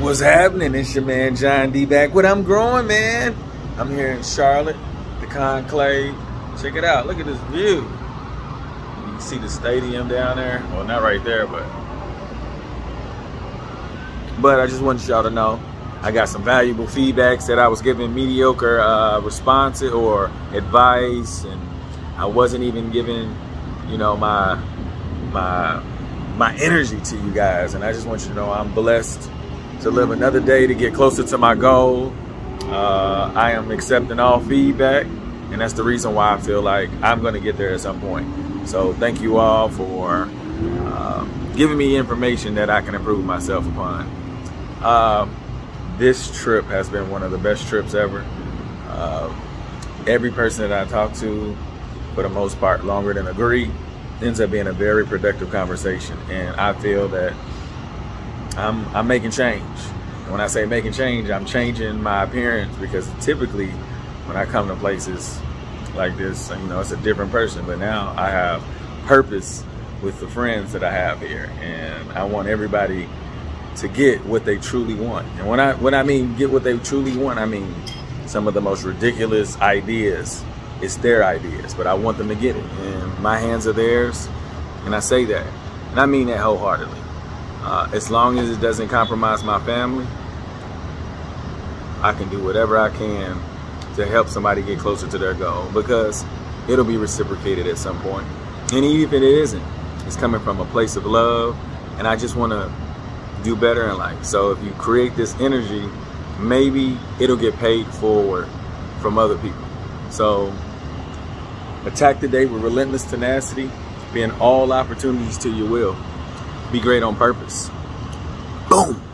What's happening? It's your man John D back with I'm Growing Man. I'm here in Charlotte, the Conclave. Check it out. Look at this view. You can see the stadium down there. Well, not right there, but but I just wanted y'all to know I got some valuable feedbacks that I was giving mediocre uh, responses or advice, and I wasn't even giving, you know, my my my energy to you guys. And I just want you to know I'm blessed to live another day to get closer to my goal. Uh, I am accepting all feedback, and that's the reason why I feel like I'm going to get there at some point. So thank you all for uh, giving me information that I can improve myself upon. Uh, this trip has been one of the best trips ever. Uh, every person that I talk to, for the most part, longer than agree, ends up being a very productive conversation, and I feel that I'm I'm making change. And when I say making change, I'm changing my appearance because typically when I come to places like this, you know, it's a different person. But now I have purpose with the friends that I have here, and I want everybody to get what they truly want. And when I when I mean get what they truly want, I mean some of the most ridiculous ideas. It's their ideas, but I want them to get it. And my hands are theirs, and I say that. And I mean that wholeheartedly. Uh, as long as it doesn't compromise my family, I can do whatever I can to help somebody get closer to their goal because it'll be reciprocated at some point. And even if it isn't, it's coming from a place of love, and I just want to do better in life. So if you create this energy, maybe it'll get paid forward from other people. So attack the day with relentless tenacity, being all opportunities to your will be great on purpose. Boom.